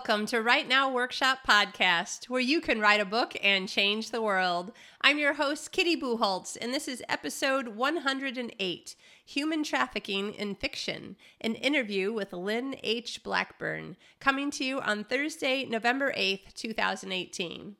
welcome to Write Now Workshop Podcast, where you can write a book and change the world. I'm your host, Kitty Bucholtz, and this is episode 108 Human Trafficking in Fiction, an interview with Lynn H. Blackburn, coming to you on Thursday, November 8th, 2018.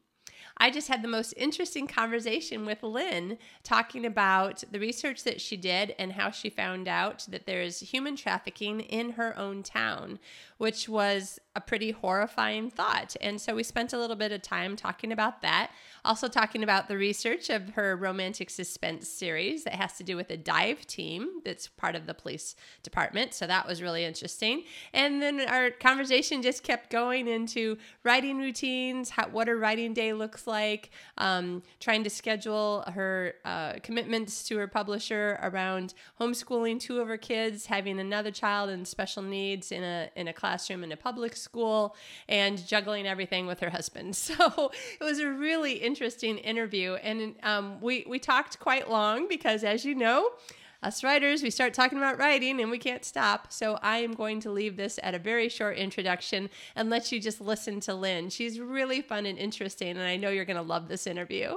I just had the most interesting conversation with Lynn talking about the research that she did and how she found out that there's human trafficking in her own town, which was a pretty horrifying thought. And so we spent a little bit of time talking about that. Also, talking about the research of her romantic suspense series that has to do with a dive team that's part of the police department. So that was really interesting. And then our conversation just kept going into writing routines, how, what her writing day looks like, um, trying to schedule her uh, commitments to her publisher around homeschooling two of her kids, having another child in special needs in a, in a classroom in a public school, and juggling everything with her husband. So it was a really interesting interview. And um, we, we talked quite long because, as you know, us writers, we start talking about writing and we can't stop. So I am going to leave this at a very short introduction and let you just listen to Lynn. She's really fun and interesting, and I know you're going to love this interview.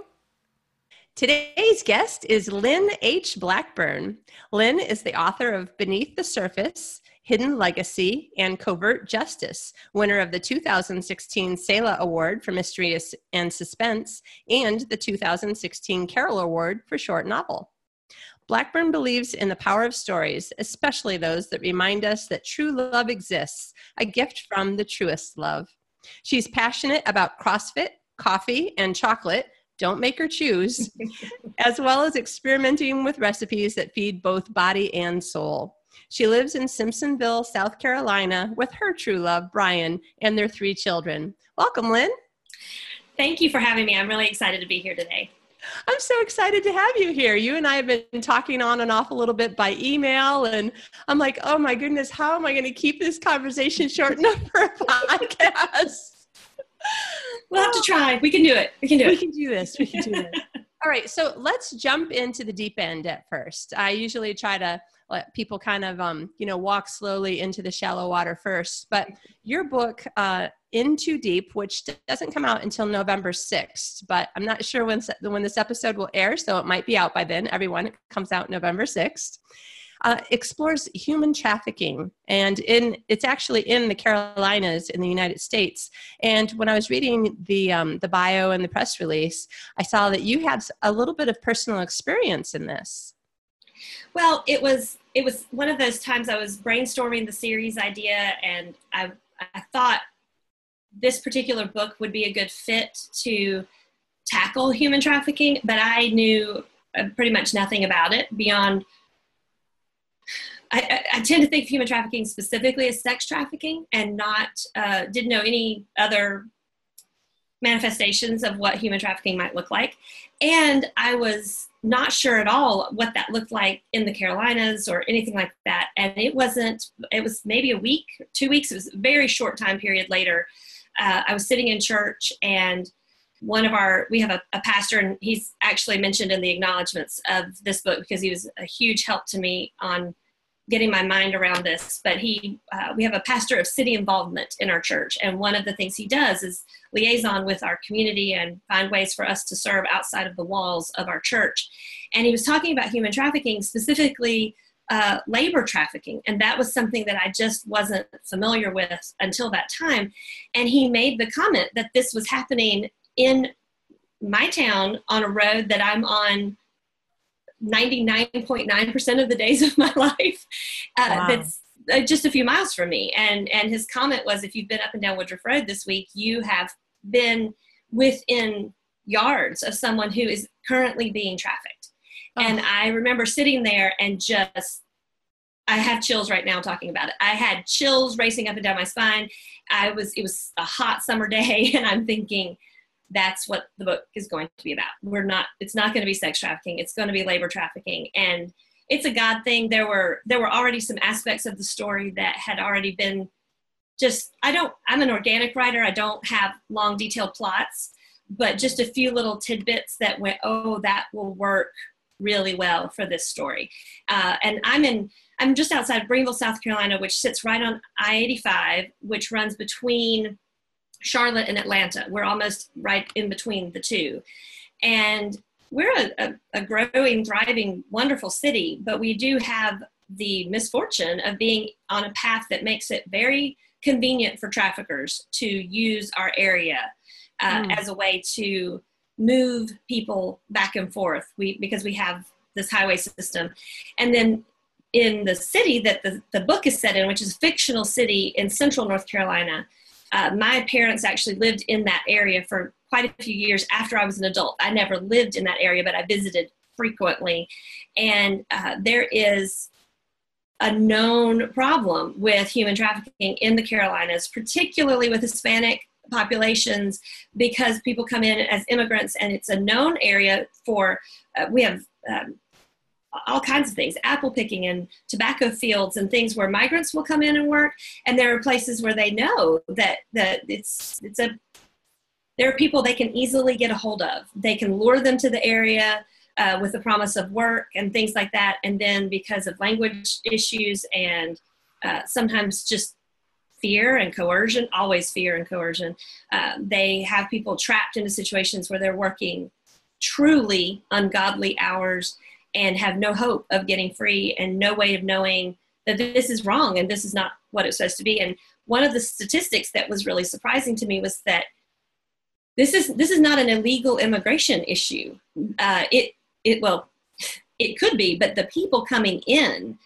Today's guest is Lynn H. Blackburn. Lynn is the author of Beneath the Surface, Hidden Legacy, and Covert Justice, winner of the 2016 Selah Award for Mystery and Suspense and the 2016 Carol Award for Short Novel. Blackburn believes in the power of stories, especially those that remind us that true love exists, a gift from the truest love. She's passionate about CrossFit, coffee, and chocolate. Don't make her choose, as well as experimenting with recipes that feed both body and soul. She lives in Simpsonville, South Carolina, with her true love, Brian, and their three children. Welcome, Lynn. Thank you for having me. I'm really excited to be here today. I'm so excited to have you here. You and I have been talking on and off a little bit by email, and I'm like, oh my goodness, how am I going to keep this conversation short enough for a podcast? We'll have to try. We can do it. We can do it. We can do this. We can do it. All right, so let's jump into the deep end at first. I usually try to let people kind of um, you know walk slowly into the shallow water first. But your book uh, in too deep which doesn't come out until november 6th but i'm not sure when, when this episode will air so it might be out by then. Everyone it comes out november 6th uh, explores human trafficking and in it's actually in the carolinas in the united states. And when i was reading the um, the bio and the press release i saw that you had a little bit of personal experience in this. Well, it was it was one of those times I was brainstorming the series idea, and I I thought this particular book would be a good fit to tackle human trafficking, but I knew uh, pretty much nothing about it beyond. I, I, tend to think of human trafficking specifically as sex trafficking, and not uh, didn't know any other manifestations of what human trafficking might look like. And I was not sure at all what that looked like in the Carolinas or anything like that. And it wasn't, it was maybe a week, two weeks, it was a very short time period later. Uh, I was sitting in church and one of our, we have a, a pastor and he's actually mentioned in the acknowledgments of this book because he was a huge help to me on getting my mind around this but he uh, we have a pastor of city involvement in our church and one of the things he does is liaison with our community and find ways for us to serve outside of the walls of our church. And he was talking about human trafficking specifically uh, labor trafficking and that was something that i just wasn't familiar with until that time. And he made the comment that this was happening in my town on a road that i'm on 99.9% of the days of my life uh, wow. that's uh, just a few miles from me and and his comment was if you've been up and down woodruff road this week you have been within yards of someone who is currently being trafficked oh. and i remember sitting there and just i have chills right now talking about it i had chills racing up and down my spine i was it was a hot summer day and i'm thinking that's what the book is going to be about. We're not it's not going to be sex trafficking, it's going to be labor trafficking and it's a god thing. There were there were already some aspects of the story that had already been just I don't I'm an organic writer. I don't have long detailed plots, but just a few little tidbits that went, "Oh, that will work really well for this story." Uh, and I'm in I'm just outside Greenville, South Carolina, which sits right on I-85, which runs between Charlotte and Atlanta. We're almost right in between the two. And we're a, a, a, growing, thriving, wonderful city, but we do have the misfortune of being on a path that makes it very convenient for traffickers to use our area uh, mm. as a way to move people back and forth we because we have this highway system and then in the city that the, the book is set in which is a fictional city in central north carolina uh, my parents actually lived in that area for quite a few years after i was an adult. I never lived in that area but i visited frequently. And uh, there is a known problem with human trafficking in the Carolinas, particularly with Hispanic populations, because people come in as immigrants and it's a known area for, uh, we have um, all kinds of things apple picking and tobacco fields and things where migrants will come in and work and there are places where they know that that it's it's a there are people they can easily get a hold of they can lure them to the area uh, with the promise of work and things like that. And then because of language issues and uh, sometimes just fear and coercion, always fear and coercion, uh, they have people trapped into situations where they're working truly ungodly hours and have no hope of getting free and no way of knowing that this is wrong and this is not what it's supposed to be. And one of the statistics that was really surprising to me was that this is this is not an illegal immigration issue. Uh, it it well it could be but the people coming in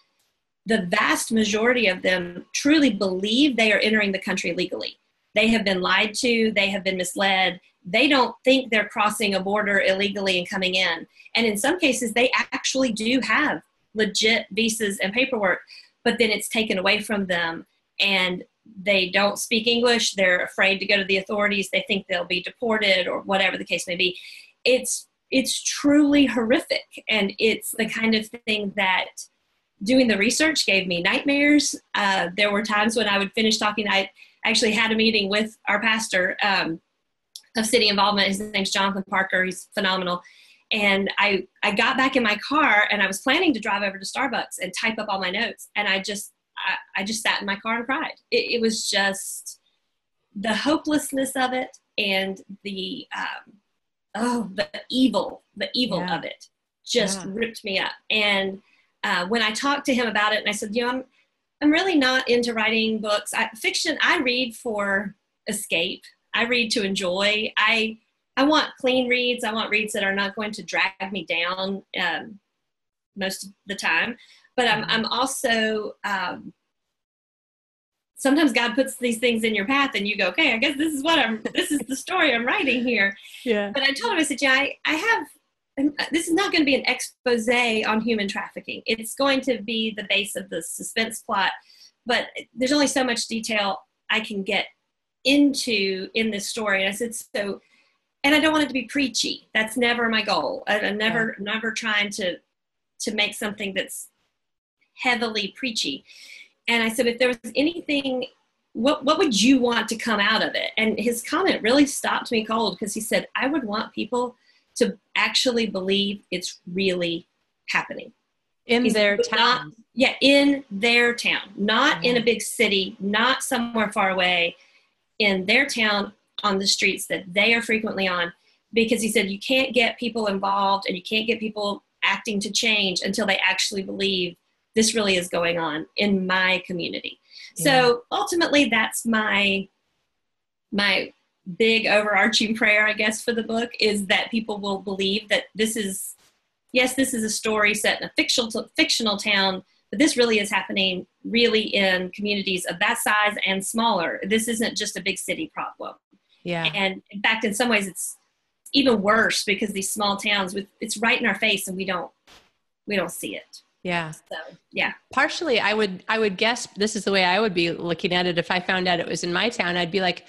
the vast majority of them truly believe they are entering the country legally they have been lied to they have been misled they don't think they're crossing a border illegally and coming in. And in some cases they actually do have legit visas and paperwork but then it's taken away from them and they don't speak english. They're afraid to go to the authorities. They think they'll be deported or whatever the case may be. It's it's truly horrific. And it's the kind of thing that doing the research gave me nightmares. Uh, there were times when i would finish talking. I actually had a meeting with our pastor um, of city involvement his name's jonathan parker he's phenomenal and i i got back in my car and i was planning to drive over to starbucks and type up all my notes and i just i, I just sat in my car and cried it, it was just the hopelessness of it and the um, oh, the evil, the evil yeah. of it just yeah. ripped me up. And uh, when I talked to him about it, and I said, you know, I'm, I'm really not into writing books. I, fiction, I read for escape. I read to enjoy. I I want clean reads. I want reads that are not going to drag me down um, most of the time. But I'm, mm-hmm. I'm also um, sometimes God puts these things in your path and you go, okay, I guess this is what I'm, this is the story I'm writing here. Yeah. But I told him, I said, yeah, I, I have, this is not going to be an expose on human trafficking. It's going to be the base of the suspense plot, but there's only so much detail I can get into in this story. And I said, so, and I don't want it to be preachy. That's never my goal. I, am never, yeah. never trying to, to make something that's heavily preachy and I said, if there was anything, what, what would you want to come out of it? And his comment really stopped me cold because he said, I would want people to actually believe it's really happening. In He's their town. Not, yeah, in their town, not in a uh-huh. big city, not somewhere far away, in their town on the streets that they are frequently on. Because he said, you can't get people involved and you can't get people acting to change until they actually believe this really is going on in my community. Yeah. So ultimately, that's my my big overarching prayer, I guess, for the book is that people will believe that this is yes, this is a story set in a fictional fictional town, but this really is happening really in communities of that size and smaller. This isn't just a big city problem. Yeah. And in fact, in some ways, it's even worse because these small towns with it's right in our face and we don't we don't see it. Yeah. So, yeah. Partially I would I would guess this is the way I would be looking at it if I found out it was in my town. I'd be like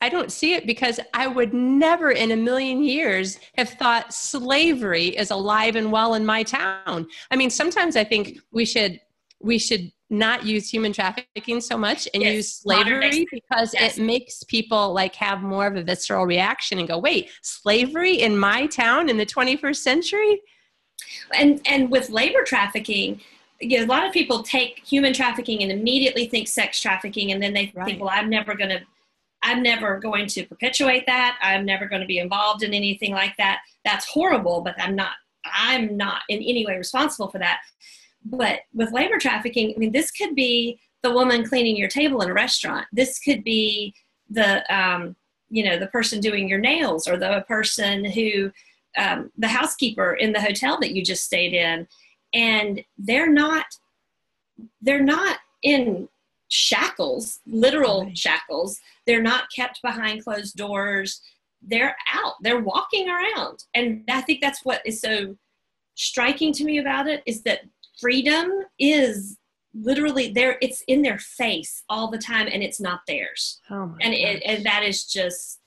I don't see it because I would never in a million years have thought slavery is alive and well in my town. I mean, sometimes I think we should we should not use human trafficking so much and yes, use slavery because yes. it makes people like have more of a visceral reaction and go, wait, slavery in my town in the 21st century? and and with labor trafficking you know, a lot of people take human trafficking and immediately think sex trafficking and then they right. think well i'm never going to I'm never going to perpetuate that. I'm never going to be involved in anything like that. That's horrible, but I'm not I'm not in any way responsible for that. But with labor trafficking, I mean, this could be the woman cleaning your table in a restaurant. This could be the um, you know the person doing your nails or the person who um, the housekeeper in the hotel that you just stayed in, and they're not they're not in shackles, literal right. shackles. They're not kept behind closed doors. They're out. They're walking around. And I think that's what is so striking to me about it is that freedom is literally there it's in their face all the time and it's not theirs oh and it, and that is just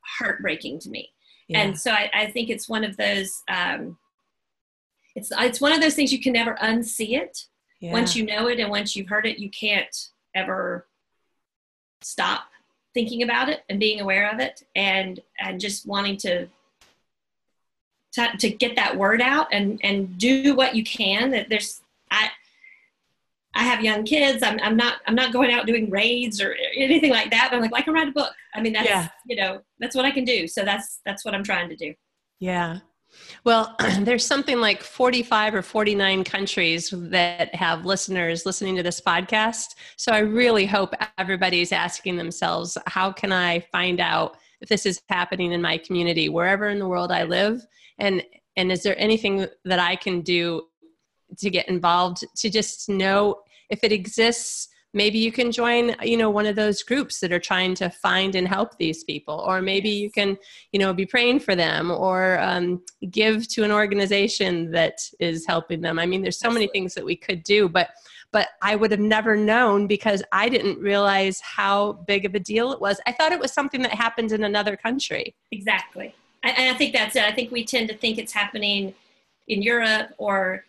heartbreaking to me yeah. and so I, I, think it's one of those um, it's it's one of those things you can never unsee it yeah. once you know it and once you've heard it you can't ever stop thinking about it and being aware of it and and just wanting to to, to get that word out and and do what you can that there's i I have young kids. I'm, I'm not I'm not going out doing raids or anything like that. But I'm like, well, I can write a book. I mean, that's yeah. you know that's what I can do. So that's that's what I'm trying to do. Yeah, well, there's something like 45 or 49 countries that have listeners listening to this podcast. So I really hope everybody's asking themselves, how can I find out if this is happening in my community, wherever in the world I live? And and is there anything that I can do to get involved to just know if it exists? maybe you can join you know one of those groups that are trying to find and help these people or maybe you can you know be praying for them or um, give to an organization that is helping them i mean there's so many things that we could do but but i would have never known because i didn't realize how big of a deal it was i thought it was something that happened in another country exactly and i think that's it i think we tend to think it's happening in europe or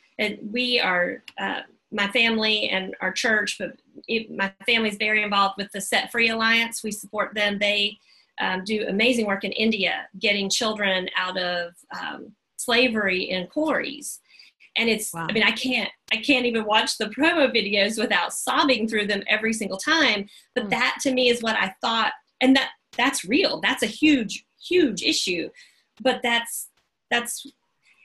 we are uh, my family and our church, but it, my very involved with the Set Free Alliance. We support them. They um, do amazing work in India, getting children out of um, slavery in quarries. And it's, wow. I mean, I can't, I can't even watch the promo videos without sobbing through them every single time. But mm. that to me is what I thought, and that that's real. That's a huge, huge issue. But that's that's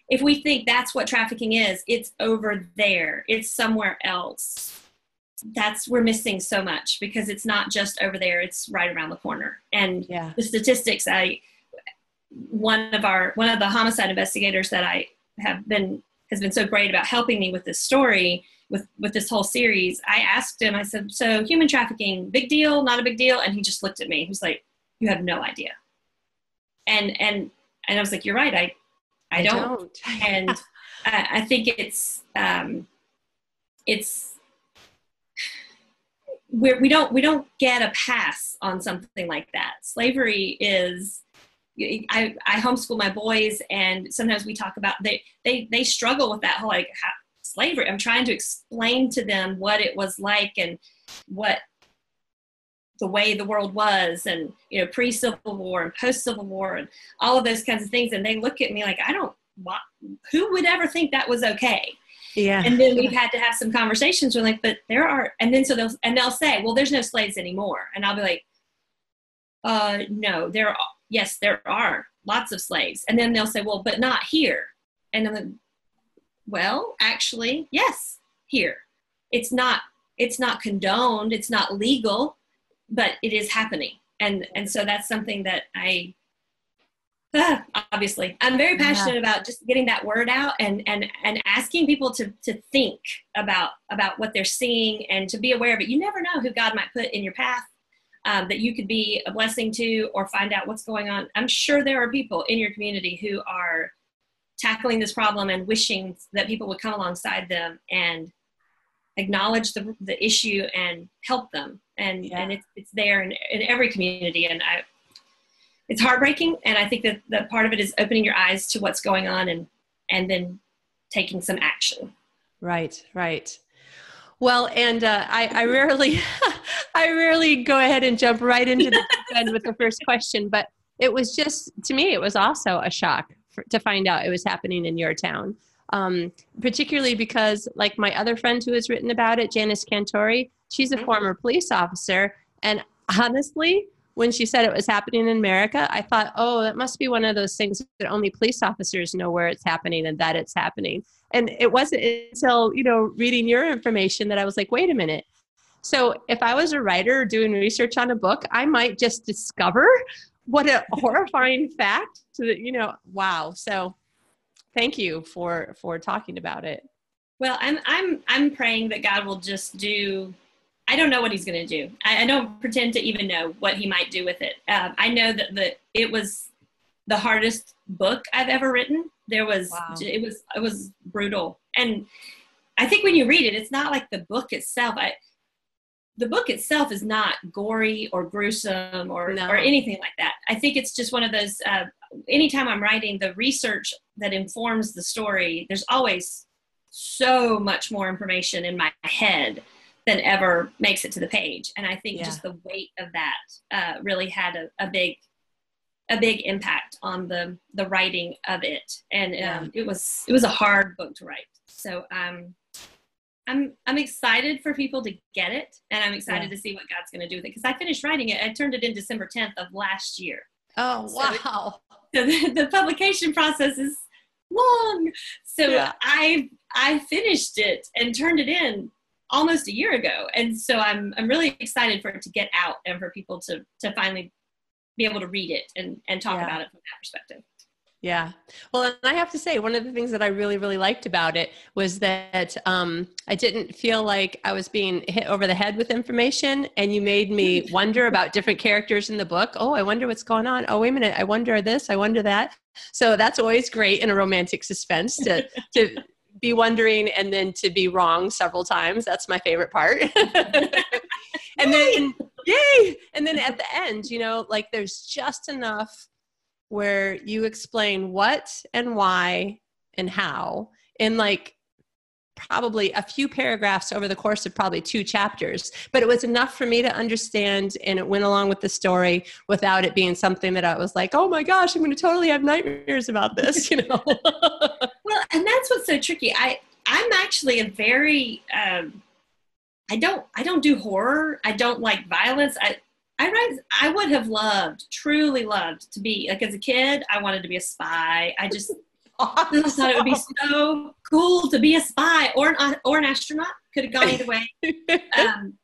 if we think that's what trafficking is, it's over there, it's somewhere else. That's we're missing so much because it's not just over there, it's right around the corner. And yeah. the statistics I one of our one of the homicide investigators that I have been has been so great about helping me with this story with with this whole series. I asked him, I said, "So human trafficking, big deal, not a big deal?" And he just looked at me. He was like, "You have no idea." And and and I was like, "You're right. I I don't. don't. and I, I, think it's um, it's we're, we don't we don't get a pass on something like that. Slavery is. I, I homeschool my boys, and sometimes we talk about they they they struggle with that whole like how, slavery. I'm trying to explain to them what it was like and what the way the world was and you know pre-civil war and post-civil war and all of those kinds of things. And they look at me like i don't who would ever think that was okay? Yeah. And then we've had to have some conversations. With like but there are and then so they'll and they'll say well there's no slaves anymore. And i'll be like uh no there are yes there are lots of slaves. And then they'll say well but not here. And i'm like well actually yes here. It's not it's not condoned it's not legal but it is happening. And and so that's something that i uh, obviously i'm very passionate yeah. about just getting that word out and and and asking people to to think about about what they're seeing and to be aware of it. You never know who god might put in your path um, that you could be a blessing to or find out what's going on. I'm sure there are people in your community who are tackling this problem and wishing that people would come alongside them and acknowledge the, the issue and help them. And yeah. and it's, it's there in, in every community. And i it's heartbreaking. And i think that, that part of it is opening your eyes to what's going on and and then taking some action. Right right well and uh, I, I rarely i rarely go ahead and jump right into the end with the first question but it was just to me it was also a shock for, to find out it was happening in your town um, particularly because like my other friend who has written about it janice cantore she's a mm-hmm. former police officer and honestly when she said it was happening in America, I thought, oh, that must be one of those things that only police officers know where it's happening and that it's happening. And it wasn't until, you know, reading your information that I was like, wait a minute. So if I was a writer doing research on a book, I might just discover what a horrifying fact that, you know, wow. So thank you for for talking about it. Well, I'm I'm I'm praying that God will just do I don't know what he's going to do. I, I, don't pretend to even know what he might do with it. Um, I know that the it was the hardest book I've ever written. There was wow. it was it was brutal, and I think when you read it, it's not like the book itself. I, the book itself is not gory or gruesome or no. or anything like that. I think it's just one of those. Uh, anytime I'm writing, the research that informs the story, there's always so much more information in my head than ever makes it to the page. And I think yeah. just the weight of that uh, really had a, a, big a big impact on the the writing of it. And um, it was it was a hard book to write. So um, I'm I'm excited for people to get it, and I'm excited yeah. to see what God's going to do with it. Because I finished writing it, I turned it in December 10th of last year. Oh wow! So, the, the publication process is long. So yeah. I I finished it and turned it in almost a year ago. And so I'm I'm really excited for it to get out and for people to to finally be able to read it and and talk yeah. about it from that perspective. Yeah. Well, and I have to say, one of the things that I really, really liked about it was that um, I didn't feel like I was being hit over the head with information, and you made me wonder about different characters in the book. Oh, I wonder what's going on. Oh, wait a minute. I wonder this. I wonder that. So that's always great in a romantic suspense to to be wondering and then to be wrong several times. That's my favorite part. and then, yay! And then at the end, you know, like there's just enough where you explain what and why and how in like probably a few paragraphs over the course of probably two chapters but it was enough for me to understand and it went along with the story without it being something that i was like oh my gosh i'm going to totally have nightmares about this you know well and that's what's so tricky i i'm actually a very um i don't i don't do horror i don't like violence i I write, I would have loved, truly loved to be like as a kid. I wanted to be a spy. I just awesome. thought it would be so cool to be a spy or an or an astronaut. Could have gone either way. Um,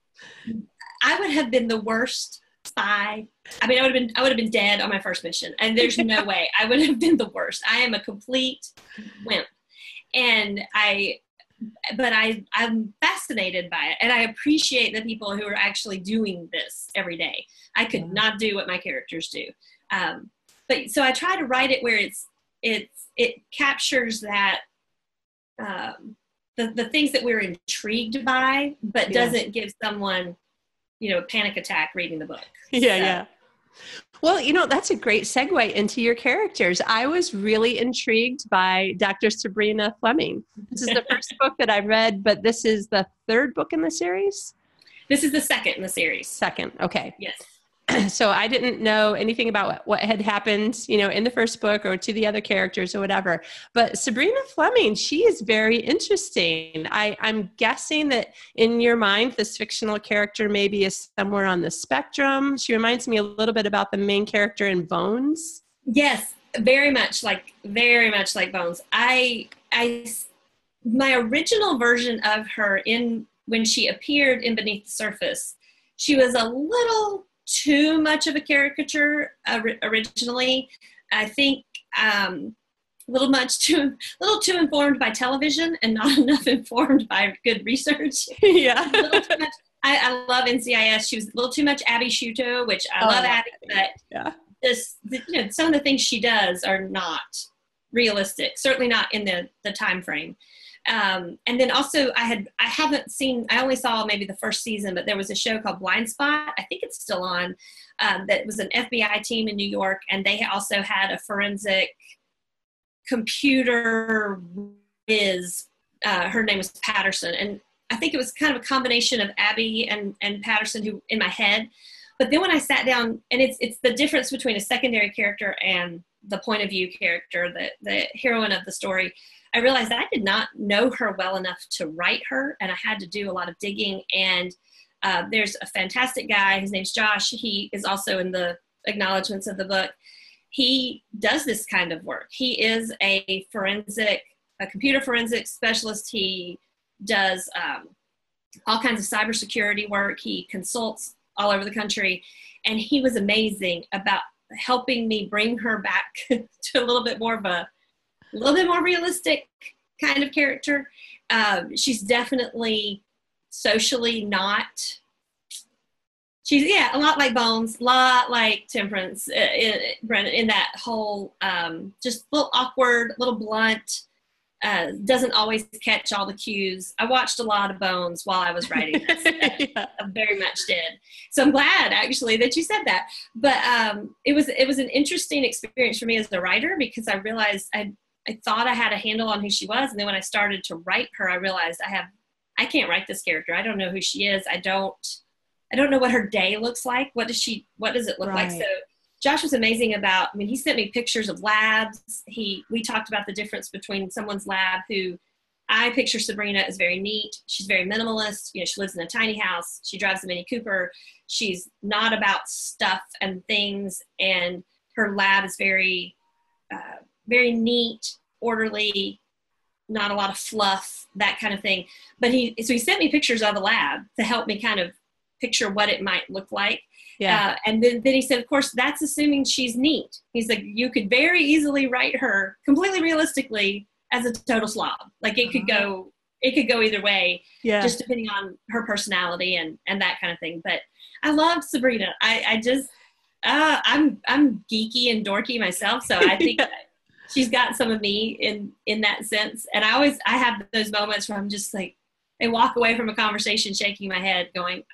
I would have been the worst spy. I mean, I would have been I would have been dead on my first mission, and there's no way I would have been the worst. I am a complete wimp, and I but I, I'm fascinated by it and I appreciate the people who are actually doing this every day. I could not do what my characters do. Um, but so I try to write it where it's, it's, it captures that, um, the, the things that we're intrigued by, but doesn't give someone, you know, panic attack reading the book. Yeah. So, yeah. Well, you know, that's a great segue into your characters. I was really intrigued by Dr. Sabrina Fleming. This is the first book that I read, but this is the third book in the series? This is the second in the series. Second, okay. Yes. so I didn't know anything about what had happened, you know, in the first book or to the other characters or whatever. But Sabrina Fleming, she is very interesting. I, I'm guessing that in your mind, this fictional character maybe is somewhere on the spectrum. She reminds me a little bit about the main character in Bones. Yes, very much like very much like Bones. I I my original version of her in when she appeared in Beneath the Surface, she was a little too much of a caricature uh, originally. I think um, a little much too, a little too informed by television and not enough informed by good research. yeah. I, I, love NCIS. She was a little too much Abby Sciuto, which I oh, love Abby, but yeah. this, you know, some of the things she does are not realistic. Certainly not in the the time frame. Um, and then also I had I haven't seen I only saw maybe the first season, but there was a show called Blindspot. I think it's still on. Um, that was an FBI team in New York, and they also had a forensic computer whiz. Uh, her name was Patterson, and I think it was kind of a combination of Abby and and Patterson who in my head. But then when I sat down, and it's it's the difference between a secondary character and the point of view character, the the heroine of the story I realized I did not know her well enough to write her, and I had to do a lot of digging. And Uh, there's a fantastic guy. His name's Josh. He is also in the acknowledgments of the book. He does this kind of work. He is a forensic, a computer forensic specialist. He does um, all kinds of cybersecurity work. He consults all over the country. And he was amazing about helping me bring her back to a little bit more of a, a little bit more realistic kind of character. Um, she's definitely socially not she's yeah a lot like bones a lot like temperance uh, in, in that whole um, just a little awkward a little blunt uh, doesn't always catch all the cues i watched a lot of bones while i was writing this yeah. i very much did so i'm glad actually that you said that but um, it was it was an interesting experience for me as a writer because i realized i I thought I had a handle on who she was, and then when I started to write her, I realized I have I can't write this character. I don't know who she is. I don't I don't know what her day looks like. What does she what does it look right. like? So Josh was amazing about I mean he sent me pictures of labs. He we talked about the difference between someone's lab who I picture Sabrina as very neat. She's very minimalist. You know, she lives in a tiny house. She drives a Mini Cooper. She's not about stuff and things. And her lab is very, uh, very neat, orderly, not a lot of fluff, that kind of thing. But he, so he sent me pictures of a lab to help me kind of picture what it might look like. Yeah. Uh, and then, then he said, of course, that's assuming she's neat. He's like, you could very easily write her completely realistically as a total slob. Like it could uh-huh. go, it could go either way, yeah. just depending on her personality and and that kind of thing. But I love Sabrina. I I just, uh, I'm I'm geeky and dorky myself, so I think. yeah she's got some of me in in that sense. And I always I have those moments where I'm just like I walk away from a conversation shaking my head, going,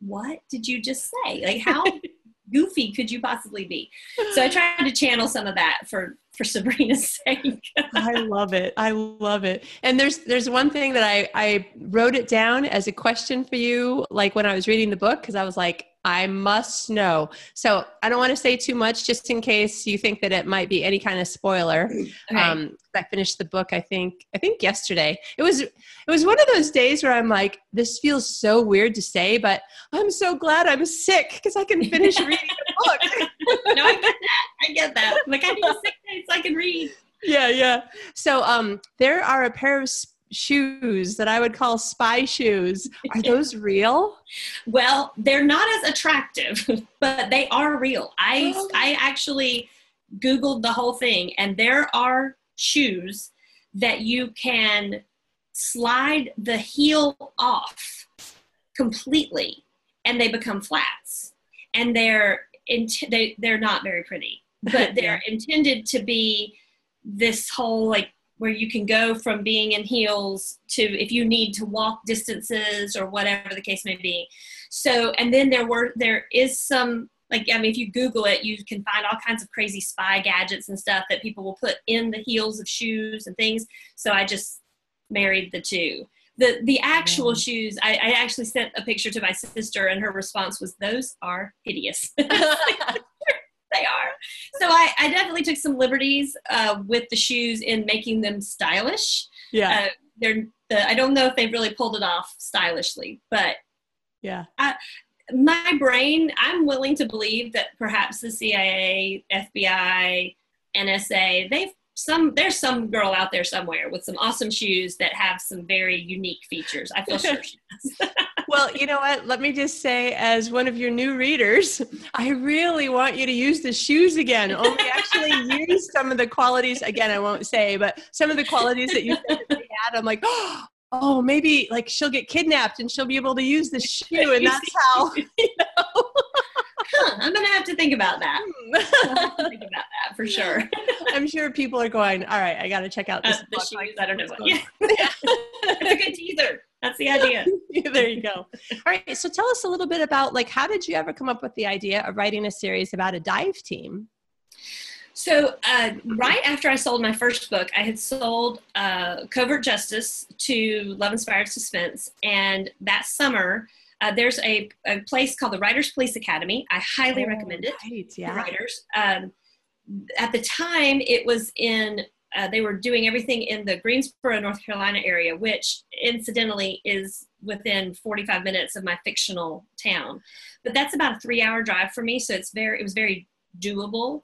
"What did you just say? Like how goofy could you possibly be?" So I tried to channel some of that for for Sabrina's sake. I love it. I love it. And there's there's one thing that I I wrote it down as a question for you like when I was reading the book because I was like I must know. So I don't want to say too much just in case you think that it might be any kind of spoiler. Okay. Um, I finished the book, I think, I think yesterday. It was, it was one of those days where I'm like, this feels so weird to say, but I'm so glad I'm sick because I can finish reading the book. no, I get that. I get that. Like I need a sick day so I can read. Yeah, yeah. So um, there are a pair of shoes that I would call spy shoes. Are those real? Well, they're not as attractive, but they are real. I oh. I actually googled the whole thing and there are shoes that you can slide the heel off completely and they become flats. And they're int- they they're not very pretty, but they're intended to be this whole like where you can go from being in heels to if you need to walk distances or whatever the case may be. So, and then there were there is some like I mean, if you Google it, you can find all kinds of crazy spy gadgets and stuff that people will put in the heels of shoes and things. So I just married the two. The the actual yeah. shoes, I, I actually sent a picture to my sister, and her response was, "Those are hideous." they are. So I, I definitely took some liberties uh, with the shoes in making them stylish. Yeah. Uh, they're the, I don't know if they've really pulled it off stylishly, but yeah. I, my brain, I'm willing to believe that perhaps the CIA, FBI, NSA, they've some there's some girl out there somewhere with some awesome shoes that have some very unique features. I feel sure she does. well, you know what? Let me just say, as one of your new readers, I really want you to use the shoes again. Only actually use some of the qualities. Again, I won't say, but some of the qualities that you had. I'm like, oh, maybe like she'll get kidnapped and she'll be able to use the shoe, and that's how. You know? huh, I'm gonna have to think about that. Hmm. think about that for sure. I'm sure people are going. All right, I got to check out this. Uh, the shoes. I don't know. What, yeah, it's a good teaser. That's the idea. there you go. All right. So tell us a little bit about like how did you ever come up with the idea of writing a series about a dive team? So, uh, right after I sold my first book, I had sold uh, Covert Justice to Love Inspired Suspense. And that summer, uh, there's a, a, place called the Writers Police Academy. I highly oh, recommend it. Right, yeah. writers. Um, at the time, it was in, uh, they were doing everything in the Greensboro, North Carolina area, which incidentally is within 45 minutes of my fictional town. But that's about a three hour drive for me. So it's very, it was very doable.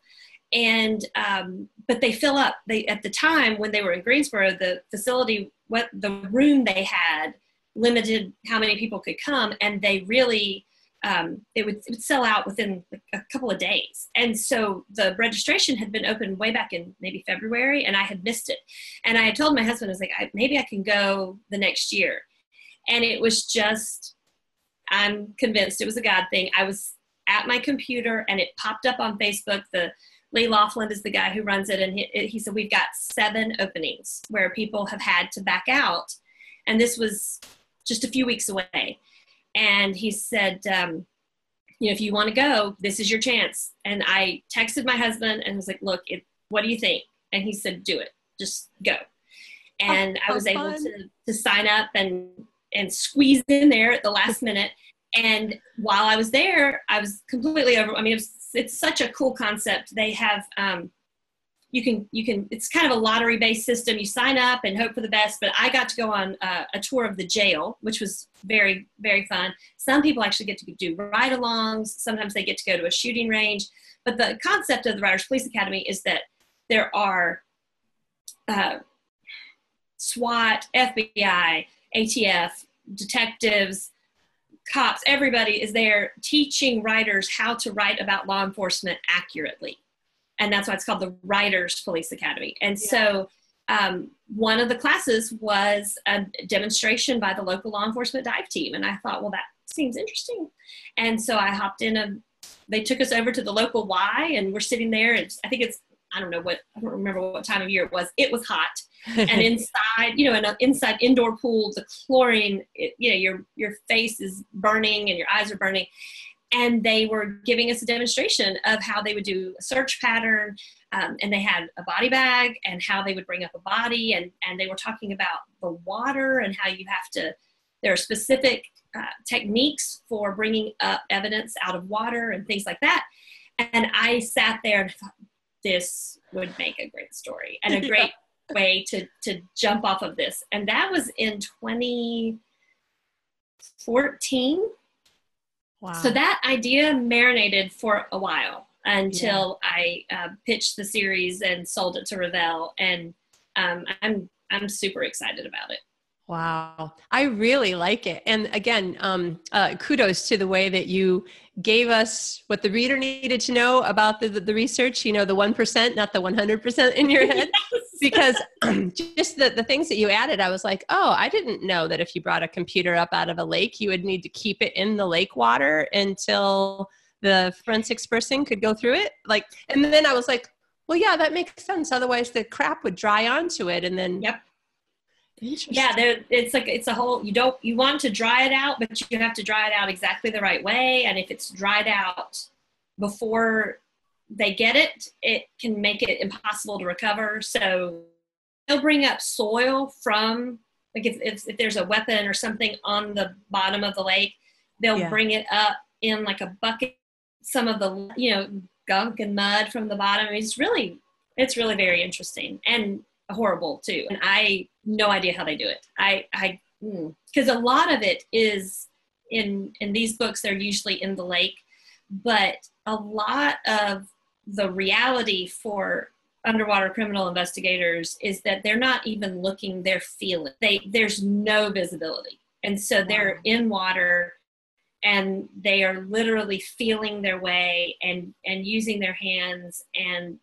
And, um, but they fill up, they, at the time when they were in Greensboro, the facility, what the room they had limited how many people could come. And they really, um, it, would, it would sell out within a couple of days. And so the registration had been open way back in maybe February, and I had missed it. And I had told my husband, I was like, I, maybe I can go the next year. And it was just, I'm convinced it was a God thing. I was at my computer, and it popped up on Facebook. The Lee Lofland is the guy who runs it, and he, he said we've got seven openings where people have had to back out, and this was just a few weeks away and he said, um, you know, if you want to go, this is your chance. And I texted my husband and was like, look, it, what do you think? And he said, do it, just go. And oh, I was able to, to sign up and, and squeeze in there at the last minute. And while I was there, I was completely over. I mean, it was, it's such a cool concept. They have um, you can you can it's kind of a lottery based system. You sign up and hope for the best but i got to go on uh, a tour of the jail which was very very fun. Some people actually get to do ride-alongs. Sometimes they get to go to a shooting range. But the concept of the Writers Police Academy is that there are uh, SWAT, FBI, ATF, detectives, cops, everybody is there teaching writers how to write about law enforcement accurately and that's why it's called the Writers Police Academy. And yeah. so um, one of the classes was a demonstration by the local law enforcement dive team, and I thought, well, that seems interesting. And so I hopped in a. They took us over to the local Y, and we're sitting there. And I think it's I don't know what I don't remember what time of year it was. It was hot, and inside, you know, an inside indoor pool, the chlorine, it, you know, your your face is burning and your eyes are burning, and they were giving us a demonstration of how they would do a search pattern um, and they had a body bag and how they would bring up a body and, and they were talking about the water and how you have to there are specific uh, techniques for bringing up evidence out of water and things like that. And i sat there and thought this would make a great story and a great yeah. way to to jump off of this. And that was in 2014 Wow. So that idea marinated for a while until yeah. I uh, pitched the series and sold it to Revell, and um, I'm I'm super excited about it. Wow, I really like it. And again, um, uh, kudos to the way that you gave us what the reader needed to know about the, the, the research, you know, the 1%, not the 100% in your head. yes. Because just the, the things that you added, I was like, oh, I didn't know that if you brought a computer up out of a lake, you would need to keep it in the lake water until the forensics person could go through it. Like, and then I was like, well, yeah, that makes sense. Otherwise, the crap would dry onto it, and then yep yeah there it's like it's a whole you don't you want to dry it out but you have to dry it out exactly the right way and if it's dried out before they get it it can make it impossible to recover so they'll bring up soil from like if, if, if there's a weapon or something on the bottom of the lake they'll yeah. bring it up in like a bucket some of the you know gunk and mud from the bottom it's really it's really very interesting and horrible too. And I no idea how they do it. I I because mm, a lot of it is in in these books they're usually in the lake, but a lot of the reality for underwater criminal investigators is that they're not even looking they're feeling they there's no visibility and so they're in water and they are literally feeling their way and and using their hands and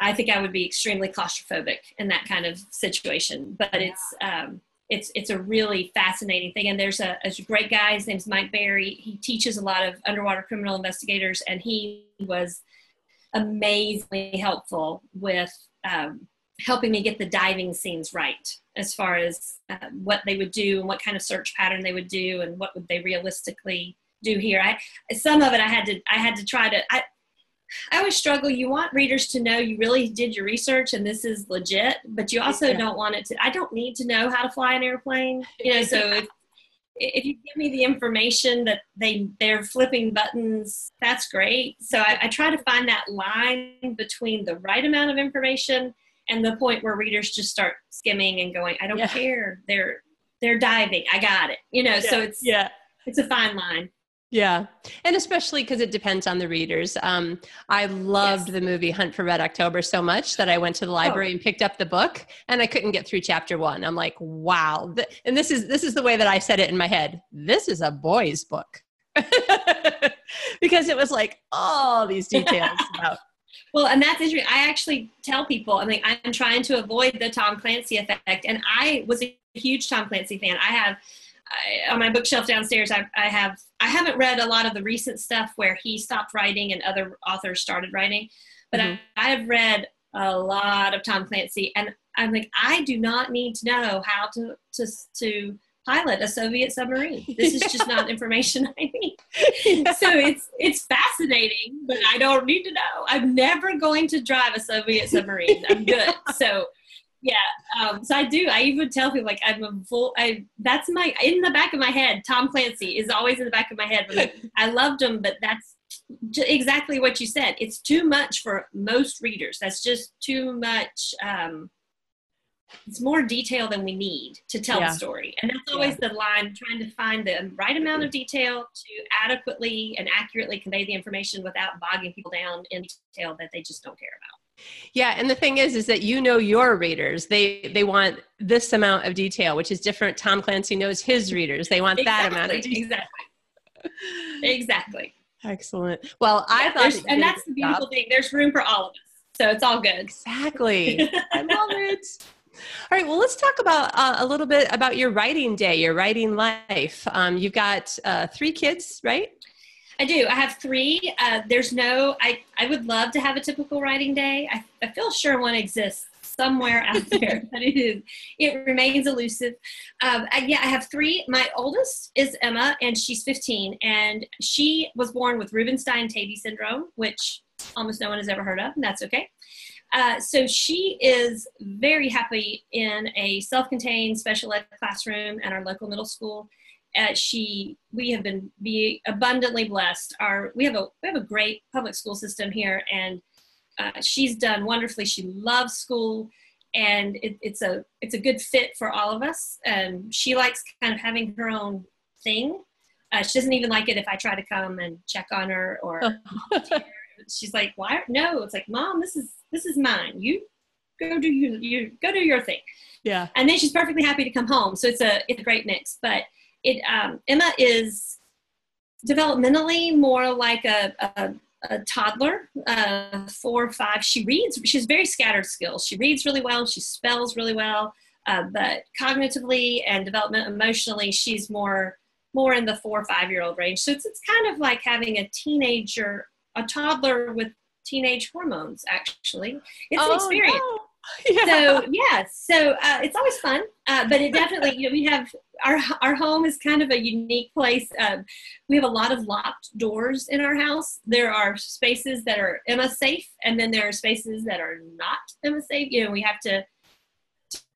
I think I would be extremely claustrophobic in that kind of situation. But it's um, it's it's a really fascinating thing. And there's a, a great guy. His name's Mike Berry. He teaches a lot of underwater criminal investigators, and he was amazingly helpful with um, helping me get the diving scenes right as far as uh, what they would do and what kind of search pattern they would do and what would they realistically do here. I some of it I had to I had to try to I, I always struggle. You want readers to know you really did your research and this is legit, but you also yeah. don't want it to. I don't need to know how to fly an airplane, you know. So if, if you give me the information that they they're flipping buttons, that's great. So I, I try to find that line between the right amount of information and the point where readers just start skimming and going, I don't yeah. care. They're they're diving. I got it. You know, yeah. so it's yeah, it's a fine line. Yeah. And especially because it depends on the readers. Um, I loved yes. the movie Hunt for Red October so much that I went to the library oh. and picked up the book and I couldn't get through chapter one. I'm like, wow. And this is, this is the way that I said it in my head. This is a boy's book. because it was like all these details about well, and that's interesting. I actually tell people, I mean, I'm trying to avoid the Tom Clancy effect. And I was a huge Tom Clancy fan. I have I, on my bookshelf downstairs, I, I have I haven't read a lot of the recent stuff where he stopped writing and other authors started writing, but mm-hmm. I, I have read a lot of Tom Clancy, and I'm like, I do not need to know how to to to pilot a Soviet submarine. This is just not information I need. Yeah. So it's it's fascinating, but I don't need to know. I'm never going to drive a Soviet submarine. I'm good. So yeah um, so i do i even tell people like i'm a full i that's my in the back of my head tom clancy is always in the back of my head. Like, i loved him but that's exactly what you said. It's too much for most readers. That's just too much um, it's more detail than we need to tell yeah. the story. And that's always yeah. the line trying to find the right amount of detail to adequately and accurately convey the information without bogging people down in detail that they just don't care about yeah, and the thing is, is that you know your readers. They they want this amount of detail, which is different. Tom Clancy knows his readers. They want exactly, that amount of detail. Exactly. exactly. Excellent. Well, I thought, that and that's the beautiful job. thing. There's room for all of us, so it's all good. Exactly. I love it. All right. Well, let's talk about uh, a little bit about your writing day, your writing life. Um, you've got uh, three kids, right? I do. I have three. Uh, there's no, I, I would love to have a typical writing day. I, I feel sure one exists somewhere out there, but it is, it remains elusive. Um, I, yeah, I have three. My oldest is Emma, and she's 15, and she was born with Rubinstein-Taybi syndrome, which almost no one has ever heard of, and that's okay. Uh, so she is very happy in a self-contained special ed classroom at our local middle school she we have been be abundantly blessed. Our we have a we have a great public school system here and uh, she's done wonderfully. She loves school and it, it's a it's a good fit for all of us. And she likes kind of having her own thing. Uh, she doesn't even like it if i try to come and check on her or she's like why? No it's like mom this is this is mine. You go do you you go do your thing. Yeah. And then she's perfectly happy to come home. So it's a it's a great mix. But it um, Emma is developmentally more like a, a, a toddler, uh, four or five. She reads. She has very scattered skills. She reads really well. She spells really well. Uh, but cognitively and development emotionally, she's more more in the four or five year old range. So it's it's kind of like having a teenager, a toddler with teenage hormones. Actually, it's oh, an experience. No. Yeah. So yeah, so uh, it's always fun, uh, but it definitely you know we have our our home is kind of a unique place. Um, we have a lot of locked doors in our house. There are spaces that are Emma safe, and then there are spaces that are not Emma safe. You know, we have to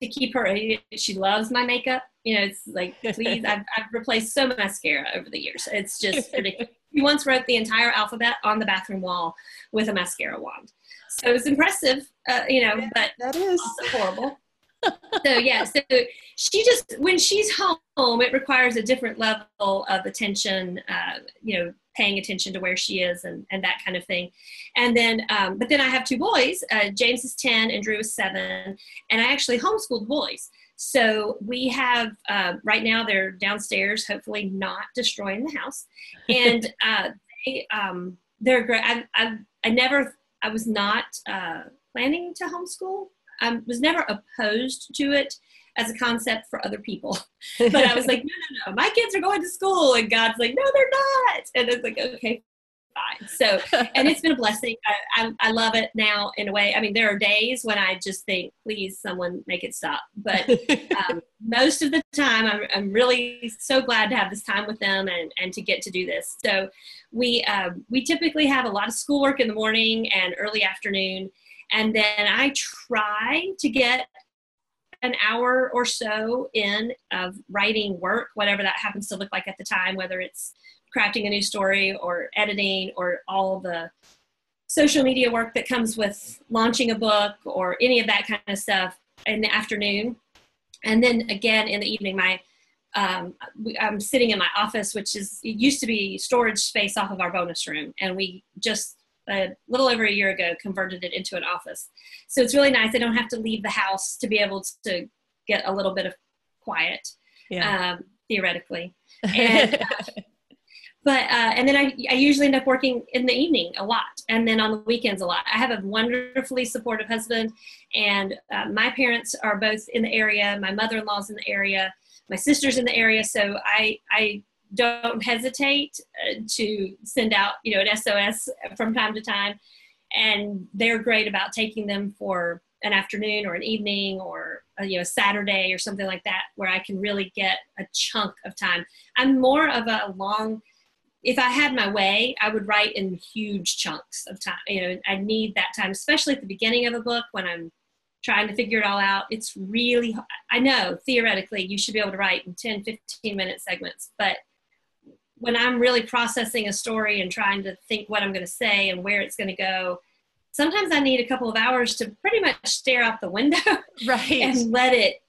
to keep her. She loves my makeup. You know, it's like please. I've I've replaced so much mascara over the years. It's just ridiculous. He once wrote the entire alphabet on the bathroom wall with a mascara wand. So it's impressive, uh, you know, but that is horrible. So yeah, so she just when she's home, it requires a different level of attention. Uh, you know, paying attention to where she is and, and that kind of thing. And then, um, but then I have two boys. Uh, James is ten and Drew is seven, and I actually homeschooled boys. So we have uh, right now they're downstairs, hopefully not destroying the house, and uh, they um, they're great. I, I I never I was not uh, planning to homeschool. I was never opposed to it as a concept for other people. but I was like, no, no, no, my kids are going to school. And God's like, no, they're not. And it's like, okay, fine. So, and it's been a blessing. I, I, I, love it now in a way. I mean, there are days when I just think, please, someone make it stop. But um, most of the time, I'm, I'm really so glad to have this time with them and, and to get to do this. So, we um, we typically have a lot of schoolwork in the morning and early afternoon, and then I try to get an hour or so in of writing work, whatever that happens to look like at the time, whether it's crafting a new story or editing or all the social media work that comes with launching a book or any of that kind of stuff in the afternoon. And then again in the evening, my um, I'm sitting in my office, which is it used to be storage space off of our bonus room, and we just a little over a year ago converted it into an office. So it's really nice. I don't have to leave the house to be able to get a little bit of quiet, yeah. um, theoretically. And, uh, but uh, and then I, I usually end up working in the evening a lot and then on the weekends a lot i have a wonderfully supportive husband and uh, my parents are both in the area my mother-in-law's in the area my sister's in the area so i i don't hesitate uh, to send out you know an sos from time to time and they're great about taking them for an afternoon or an evening or a, you know saturday or something like that where i can really get a chunk of time i'm more of a long if I had my way, I would write in huge chunks of time. You know, I need that time, especially at the beginning of a book when I'm trying to figure it all out. It's really, I know theoretically you should be able to write in 10, 15 minute segments, but when I'm really processing a story and trying to think what I'm going to say and where it's going to go, sometimes I need a couple of hours to pretty much stare out the window right. and let it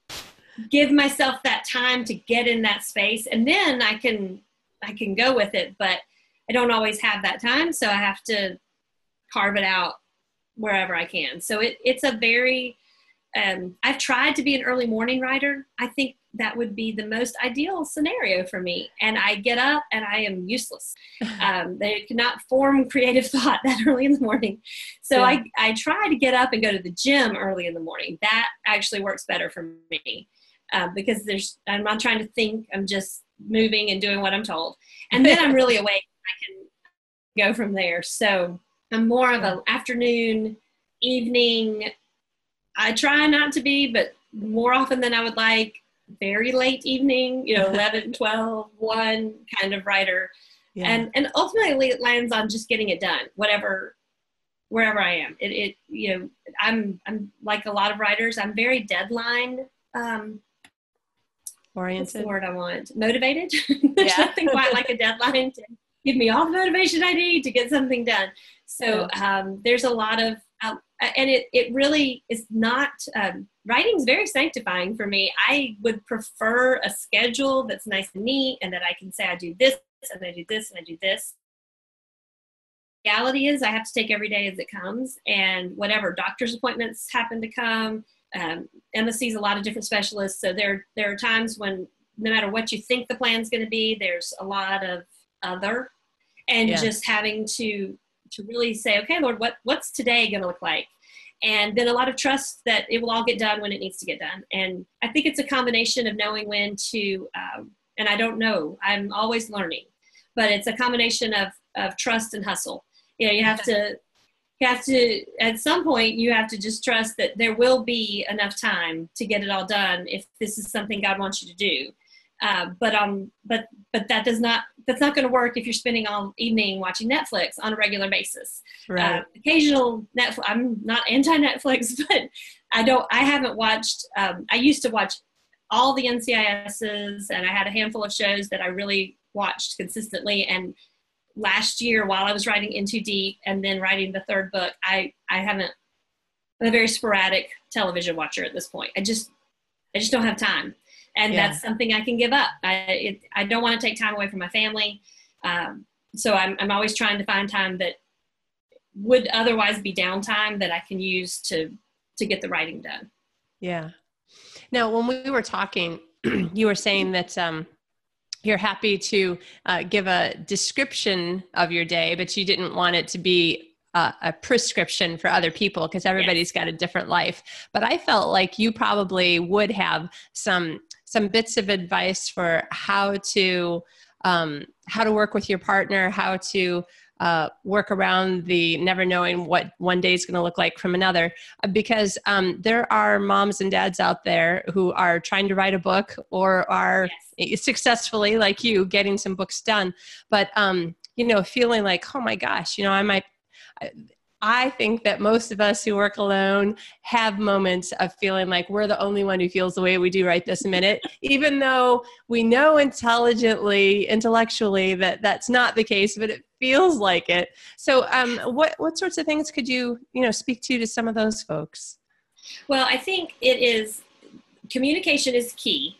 give myself that time to get in that space. And then I can I can go with it, but I don't always have that time, so I have to carve it out wherever I can. So it, it's a very um, I've tried to be an early morning writer. I think that would be the most ideal scenario for me. And I get up and I am useless. Um, they cannot form creative thought that early in the morning. So yeah. I, I try to get up and go to the gym early in the morning. That actually works better for me uh, because there's I'm not trying to think. I'm just moving and doing what I'm told. And then I'm really awake. I can go from there. So I'm more of an afternoon, evening. I try not to be, but more often than I would like, very late evening, you know, 11, 12, 1 kind of writer. Yeah. And, and ultimately it lands on just getting it done, whatever, wherever I am. It, it you know, I'm, I'm like a lot of writers, I'm very deadline um, oriented. That's the word I want. Motivated. There's yeah. nothing quite like a deadline to give me all the motivation I need to get something done. So um, there's a lot of, uh, and it, it really is not, um, writing is very sanctifying for me. I would prefer a schedule that's nice and neat and that I can say I do this and I do this and I do this. reality is I have to take every day as it comes and whatever doctor's appointments happen to come, um, Emma sees a lot of different specialists, so there there are times when no matter what you think the plan's going to be, there's a lot of other, and yeah. just having to to really say, okay, Lord, what what's today going to look like? And then a lot of trust that it will all get done when it needs to get done. And I think it's a combination of knowing when to, um, and I don't know, I'm always learning, but it's a combination of of trust and hustle. You know, you have to have to at some point you have to just trust that there will be enough time to get it all done if this is something god wants you to do uh, but um but but that does not that's not going to work if you're spending all evening watching netflix on a regular basis right. Uh, occasional netflix i'm not anti netflix but i don't i haven't watched um, i used to watch all the ncis's and i had a handful of shows that i really watched consistently and last year while I was writing In Too Deep and then writing the third book, I, I haven't, I'm a very sporadic television watcher at this point. I just, I just don't have time. And yeah. that's something I can give up. I, it, I don't want to take time away from my family. Um, so I'm, I'm always trying to find time that would otherwise be downtime that I can use to, to get the writing done. Yeah. Now, when we were talking, you were saying that, um, you're happy to uh, give a description of your day, but you didn't want it to be a prescription for other people because everybody's yes. got a different life. But I felt like you probably would have some some bits of advice for how to um, how to work with your partner, how to uh, work around the never knowing what one day is going to look like from another uh, because um, there are moms and dads out there who are trying to write a book or are yes. successfully like you getting some books done but um, you know feeling like oh my gosh you know i might I think that most of us who work alone have moments of feeling like we're the only one who feels the way we do right this minute, even though we know intelligently, intellectually that that's not the case, but it feels like it. So, um, what what sorts of things could you you know speak to to some of those folks? Well, I think it is communication is key.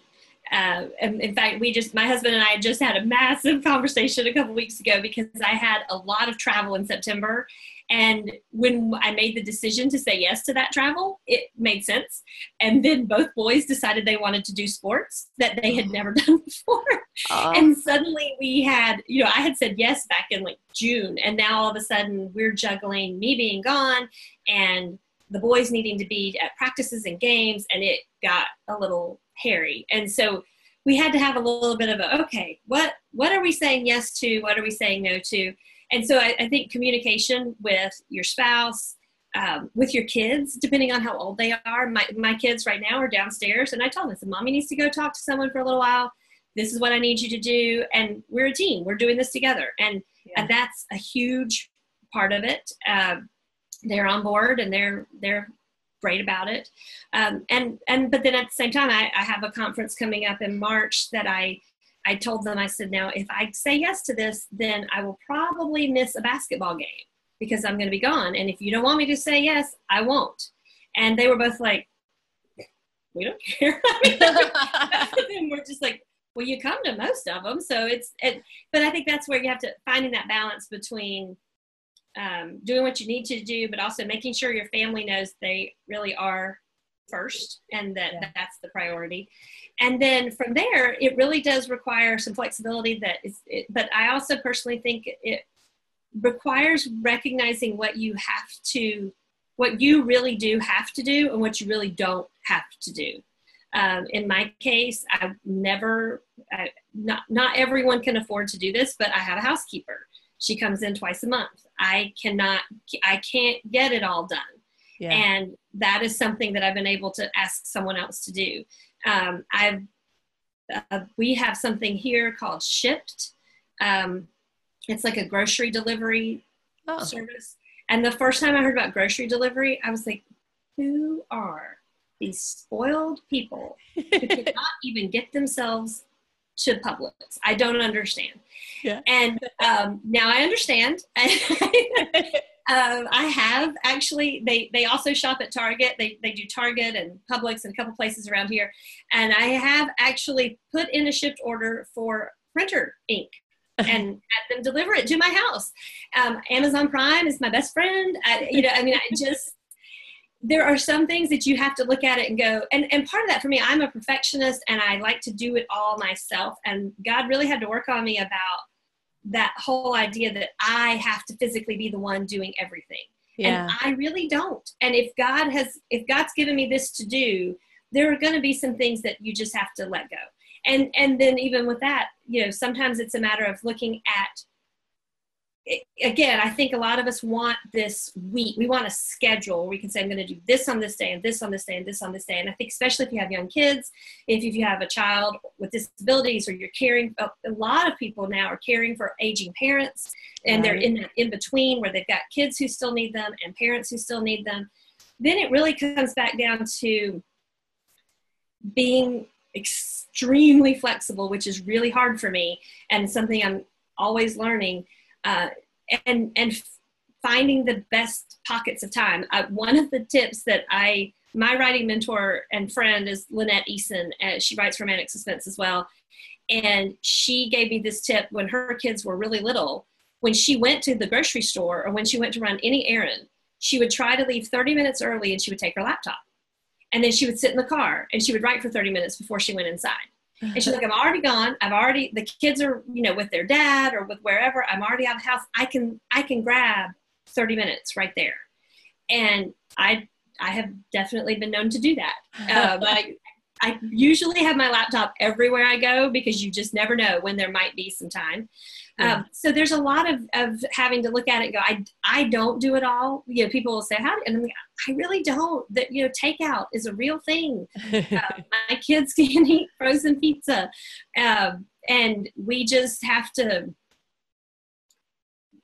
uh, in fact, we just, my husband and I just had a massive conversation a couple weeks ago because I had a lot of travel in September. And when I made the decision to say yes to that travel, it made sense. And then both boys decided they wanted to do sports that they had never done before. Uh, and suddenly we had, you know, I had said yes back in like June. And now all of a sudden we're juggling me being gone and the boys needing to be at practices and games. And it got a little hairy. And so we had to have a little bit of a okay, what what are we saying yes to? What are we saying no to? And so I, I think communication with your spouse, um, with your kids, depending on how old they are. My my kids right now are downstairs, and I told them, "So mommy needs to go talk to someone for a little while. This is what I need you to do." And we're a team. We're doing this together, and, yeah. and that's a huge part of it. Uh, they're on board, and they're they're great about it. Um, and and but then at the same time, I, I have a conference coming up in March that I I told them I said now if I say yes to this, then I will probably miss a basketball game because I'm going to be gone. And if you don't want me to say yes, I won't. And they were both like, we don't care. and we're just like, well, you come to most of them, so it's. It, but I think that's where you have to finding that balance between um, doing what you need to do, but also making sure your family knows they really are first and that yeah. that's the priority. And then from there, it really does require some flexibility that is, it, but I also personally think it requires recognizing what you have to, what you really do have to do and what you really don't have to do. Um, in my case, I've never, I, not, not everyone can afford to do this, but I have a housekeeper. She comes in twice a month. I cannot, I can't get it all done. Yeah. And that is something that I've been able to ask someone else to do. Um, I've, uh, we have something here called Shipt. Um, it's like a grocery delivery oh. service. And the first time I heard about grocery delivery, I was like, who are these spoiled people who cannot even get themselves to Publix. I don't understand. Yeah. And um, now I understand. um, I have actually. They they also shop at Target. They they do Target and Publix and a couple places around here. And I have actually put in a Shipt order for printer ink and had them deliver it to my house. Um, Amazon Prime is my best friend. I, you know, I mean, I just there are some things that you have to look at it and go and, and part of that for me i'm a perfectionist and i like to do it all myself and god really had to work on me about that whole idea that i have to physically be the one doing everything. Yeah. and i really don't. And if god has if god's given me this to do there are going to be some things that you just have to let go. And and then even with that you know sometimes it's a matter of looking at again, I think a lot of us want this week. We want a schedule. Where we can say, I'm going to do this on this day, and this on this day, and this on this day. And I think, especially if you have young kids, if, if you have a child with disabilities, or you're caring, a lot of people now are caring for aging parents, and right. they're in that in between where they've got kids who still need them and parents who still need them. Then it really comes back down to being extremely flexible, which is really hard for me, and something I'm always learning uh, and and finding the best pockets of time. Uh, one of the tips that I my writing mentor and friend is Lynette Eason. Uh, she writes romantic suspense as well, and she gave me this tip when her kids were really little. When she went to the grocery store or when she went to run any errand, she would try to leave 30 minutes early and she would take her laptop. And then she would sit in the car and she would write for 30 minutes before she went inside. And she's like, I'm already gone. I've already the kids are, you know, with their dad or with wherever. I'm already out of the house. I can I can grab 30 minutes right there. And I I have definitely been known to do that. Uh, but I, I usually have my laptop everywhere I go because you just never know when there might be some time. Yeah. Um, so there's a lot of, of having to look at it go, I, I don't do it all. You know, people will say, how, and I'm like, I really don't that, you know, takeout is a real thing. uh, my kids can eat frozen pizza. Um, and we just have to,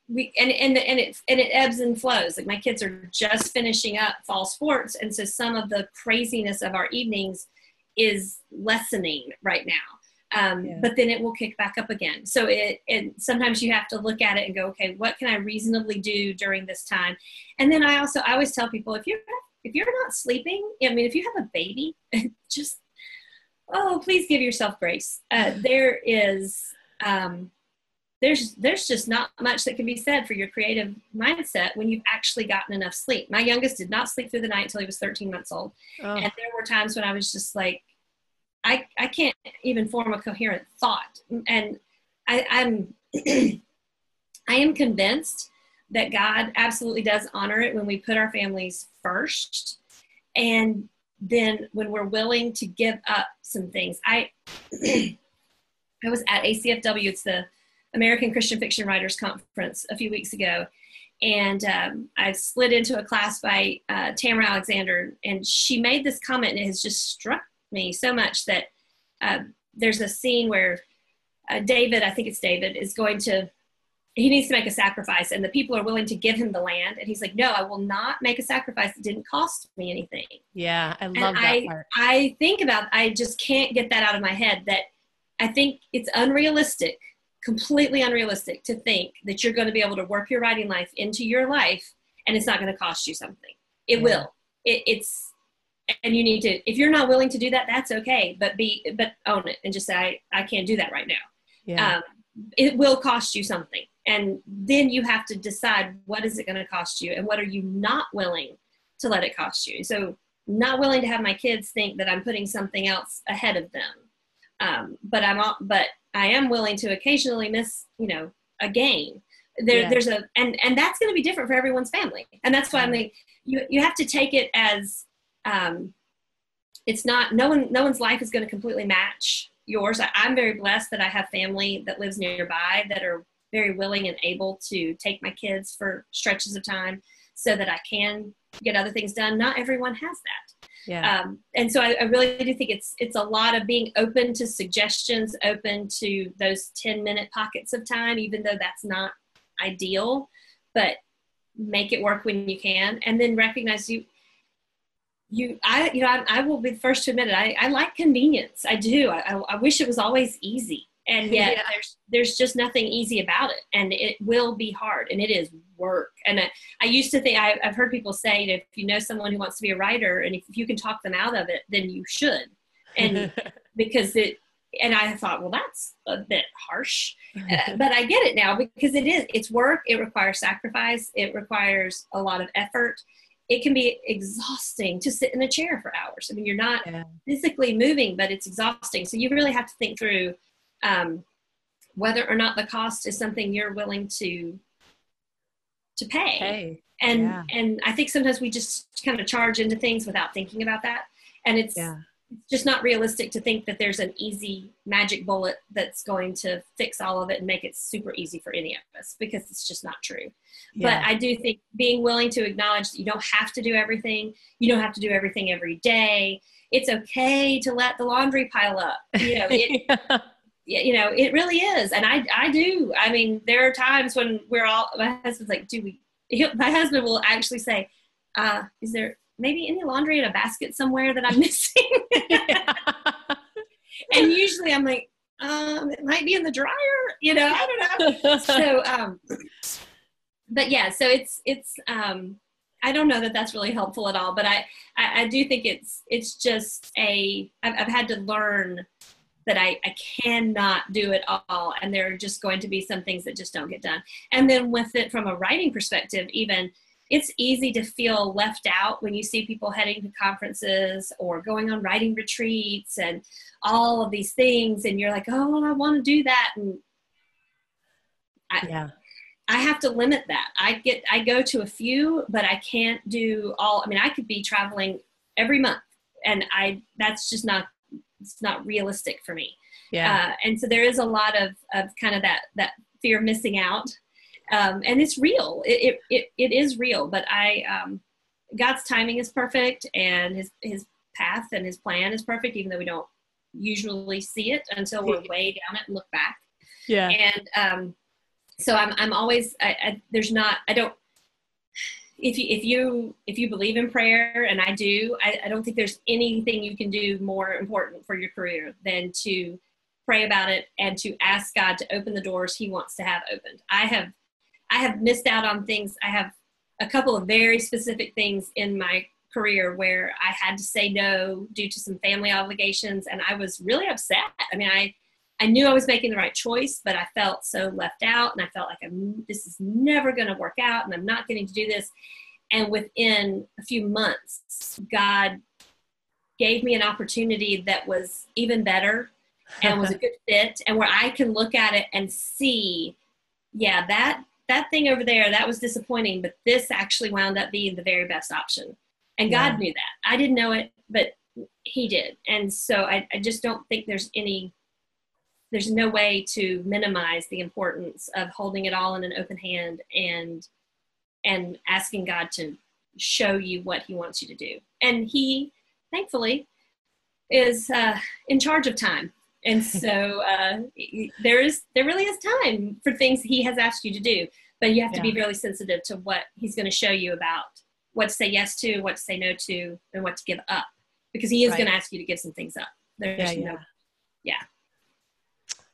we, and, and, and it, and it ebbs and flows. Like my kids are just finishing up fall sports. And so some of the craziness of our evenings is lessening right now um, yeah. but then it will kick back up again. So it, and sometimes you have to look at it and go, okay, what can I reasonably do during this time? And then I also, I always tell people if you're, if you're not sleeping, I mean, if you have a baby, just oh, please give yourself grace. Uh, there is, um, there's, there's just not much that can be said for your creative mindset when you've actually gotten enough sleep. My youngest did not sleep through the night until he was 13 months old. Oh. And there were times when I was just like, I, I can't even form a coherent thought. And I, I'm, I am convinced that God absolutely does honor it when we put our families first. And then when we're willing to give up some things. I I was at ACFW, it's the American Christian Fiction Writers Conference a few weeks ago, and um, I slid into a class by uh, Tamera Alexander, and she made this comment, and it has just struck me so much that uh, there's a scene where uh, David, I think it's David, is going to he needs to make a sacrifice and the people are willing to give him the land and he's like no i will not make a sacrifice that didn't cost me anything. Yeah i love and that I, part. I think about i just can't get that out of my head that i think it's unrealistic completely unrealistic to think that you're going to be able to work your writing life into your life and it's not going to cost you something. It yeah. will. It, it's and you need to if you're not willing to do that that's okay but be but own it and just say i, I can't do that right now. Yeah. Um, it will cost you something. And then you have to decide what is it going to cost you and what are you not willing to let it cost you. So not willing to have my kids think that i'm putting something else ahead of them. Um, but i'm but i am willing to occasionally miss you know a game. There, yeah. there's a and and that's going to be different for everyone's family. And that's why i'm like you you have to take it as um, it's not no one no one's life is going to completely match yours I, i'm very blessed that i have family that lives nearby that are very willing and able to take my kids for stretches of time so that I can get other things done. Not everyone has that. Yeah. Um, and so I, I, really do think it's it's a lot of being open to suggestions, open to those 10 minute pockets of time, even though that's not ideal, but make it work when you can. And then recognize you you I you know I, I will be the first to admit it. I, I like convenience. I do. I, I wish it was always easy. And yet yeah. there's there's just nothing easy about it. And it will be hard. And it is work. And i, I used to think I, have heard people say if you know someone who wants to be a writer and if, if you can talk them out of it then you should. And because it and i thought well that's a bit harsh. Uh, but i get it now because it is it's work. It requires sacrifice. It requires a lot of effort it can be exhausting to sit in a chair for hours i mean you're not yeah. physically moving but it's exhausting so you really have to think through um, whether or not the cost is something you're willing to to pay. Hey, and yeah. and I think sometimes we just kind of charge into things without thinking about that, and it's yeah. It's just not realistic to think that there's an easy magic bullet that's going to fix all of it and make it super easy for any of us because it's just not true. Yeah. But I do think being willing to acknowledge that you don't have to do everything, you don't have to do everything every day. It's okay to let the laundry pile up. You know, it, you know, it really is. And I, I do. I mean, there are times when we're all, my husband's like, do we, my husband will actually say, uh, is there maybe any laundry in a basket somewhere that I'm missing? and usually I'm like, um, it might be in the dryer, you know, I don't know. so, um, but yeah, so it's, it's, um, I don't know that that's really helpful at all, but I, I, I do think it's, it's just a, I've, I've had to learn that I, I cannot do it all. And there are just going to be some things that just don't get done. And then with it from a writing perspective, even it's easy to feel left out when you see people heading to conferences or going on writing retreats and all of these things. And you're like, oh, I want to do that. And I, yeah. I have to limit that. I get I go to a few, but I can't do all. I mean, I could be traveling every month, and I that's just not it's not realistic for me. Yeah. Uh, and so there is a lot of, of kind of that, that fear of missing out. Um, and it's real. It, it, it, it is real, but I, um, God's timing is perfect and his, his path and his plan is perfect, even though we don't usually see it until we're way down it and look back. Yeah. And, um, so I'm, I'm always, I, I, there's not, I don't, if you if you if you believe in prayer and i do I, I, don't think there's anything you can do more important for your career than to pray about it and to ask god to open the doors he wants to have opened i have i have missed out on things i have a couple of very specific things in my career where I had to say no due to some family obligations, and I was really upset. I mean, I I knew I was making the right choice, but I felt so left out, and I felt like I'm this is never going to work out, and I'm not getting to do this. And within a few months, God gave me an opportunity that was even better and was a good fit, and where I can look at it and see, yeah, that that thing over there that was disappointing, but this actually wound up being the very best option. And God knew that. I didn't know it, but He did. And so I, I just don't think there's any there's no way to minimize the importance of holding it all in an open hand and and asking God to show you what he wants you to do. And he thankfully is uh, in charge of time. And so uh, there is there really is time for things he has asked you to do, but you have to yeah. be really sensitive to what he's going to show you about what to say yes to, what to say no to, and what to give up, because he is right. going to ask you to give some things up. There's yeah, no, yeah. yeah.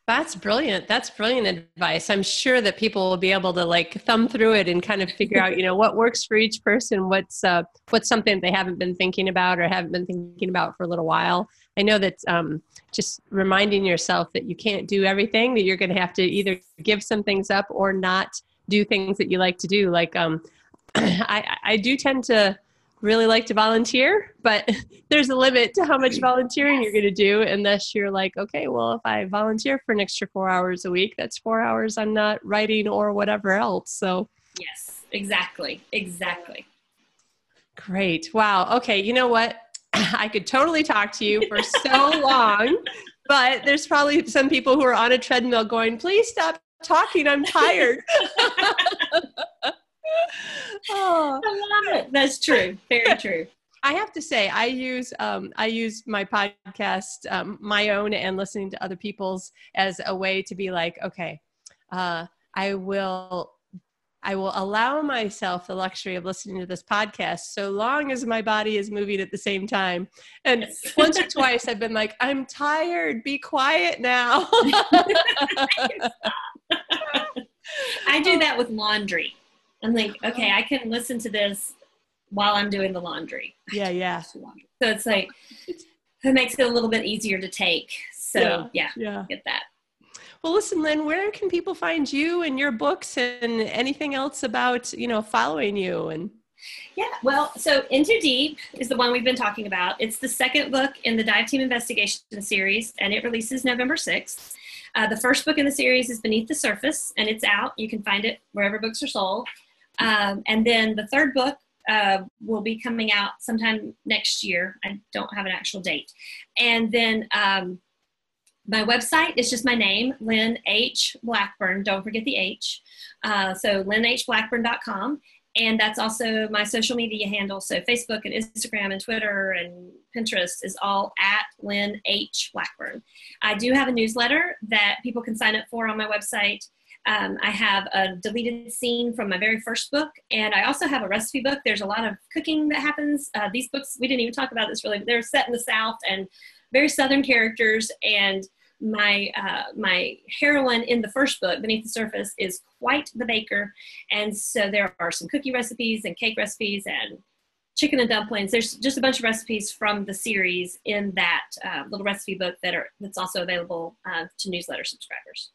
That's brilliant. That's brilliant advice. I'm sure that people will be able to like thumb through it and kind of figure out, you know, what works for each person, what's uh, what's something they haven't been thinking about or haven't been thinking about for a little while. I know that um, just reminding yourself that you can't do everything, that you're going to have to either give some things up or not do things that you like to do. Like um, I, I do tend to really like to volunteer, but there's a limit to how much volunteering you're going to do unless you're like, okay, well, if I volunteer for an extra four hours a week, that's four hours I'm not writing or whatever else. So, yes, exactly. Exactly. Great. Wow. Okay. You know what? I could totally talk to you for so long, but there's probably some people who are on a treadmill going, please stop talking. I'm tired. oh, I love it. That's true. Very true. I have to say, I use um, I use my podcast, um, my own, and listening to other people's as a way to be like, okay, uh, I will I will allow myself the luxury of listening to this podcast so long as my body is moving at the same time. And yes. once or twice I've been like, I'm tired, be quiet now. I do that with laundry. I'm like, okay, I can listen to this while I'm doing the laundry. Yeah, yeah. So it's like it makes it a little bit easier to take. So yeah, yeah, yeah. get that. Well, listen, Lynn, where can people find you and your books and anything else about, you know, following you and yeah, well, so In Too Deep is the one we've been talking about. It's the second book in the Dive Team Investigation series, and it releases November 6th. Uh, the first book in the series is Beneath the Surface, and it's out. You can find it wherever books are sold. Um, and then the third book uh, will be coming out sometime next year. I don't have an actual date. And then um, my website is just my name, Lynn H. Blackburn. Don't forget the H. Uh, so lynnhblackburn.com. And that's also my social media handle. So Facebook and Instagram and Twitter and Pinterest is all at Lynn H. Blackburn. I do have a newsletter that people can sign up for on my website. Um, I have a deleted scene from my very first book, and I also have a recipe book. There's a lot of cooking that happens. Uh, these books, we didn't even talk about this really, they're set in the South and very Southern characters. And my uh, my heroine in the first book, Beneath the Surface, is quite the baker, and so there are some cookie recipes and cake recipes and chicken and dumplings. There's just a bunch of recipes from the series in that uh, little recipe book that are that's also available uh, to newsletter subscribers.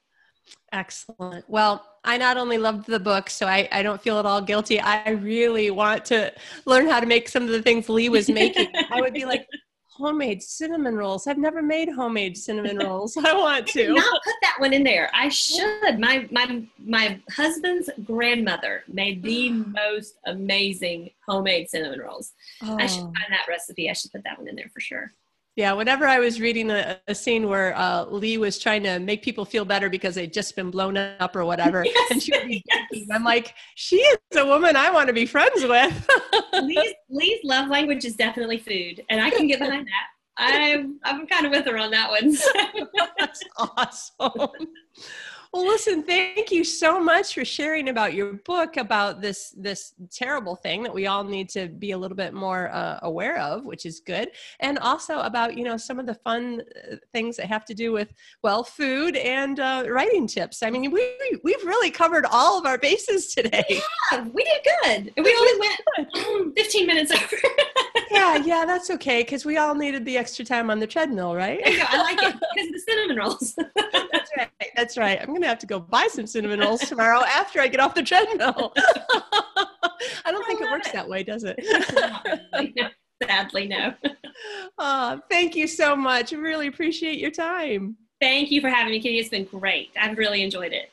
Excellent. Well, I not only loved the book, so I, I don't feel at all guilty. I really want to learn how to make some of the things Lee was making. I would be like, homemade cinnamon rolls. I've never made homemade cinnamon rolls. I want to. not put that one in there. I should. My my my husband's grandmother made the most amazing homemade cinnamon rolls. Oh. I should oh. find that recipe. I should put that one in there for sure. Yeah, whenever I was reading a, a scene where uh, Lee was trying to make people feel better because they'd just been blown up or whatever, yes, and she would be yes. I'm like, she is a woman I want to be friends with. Lee's, Lee's love language is definitely food, and I can get behind that. I'm I'm kind of with her on that one. So. That's awesome. Well, listen, thank you so much for sharing about your book about this this terrible thing that we all need to be a little bit more uh, aware of, which is good, and also about you know some of the fun uh, things that have to do with well food and uh, writing tips. I mean, we we've really covered all of our bases today. Yeah, we did good. We only went 15 minutes over. yeah, yeah, that's okay because we all needed the extra time on the treadmill, right? I like it because of the cinnamon rolls. that's right. That's right. I'm going to have to go buy some cinnamon rolls tomorrow after I get off the treadmill. I don't I think it works it. that way, does it? Sadly, no. Oh, thank you so much. Really appreciate your time. Thank you for having me, Kitty. It's been great. I've really enjoyed it.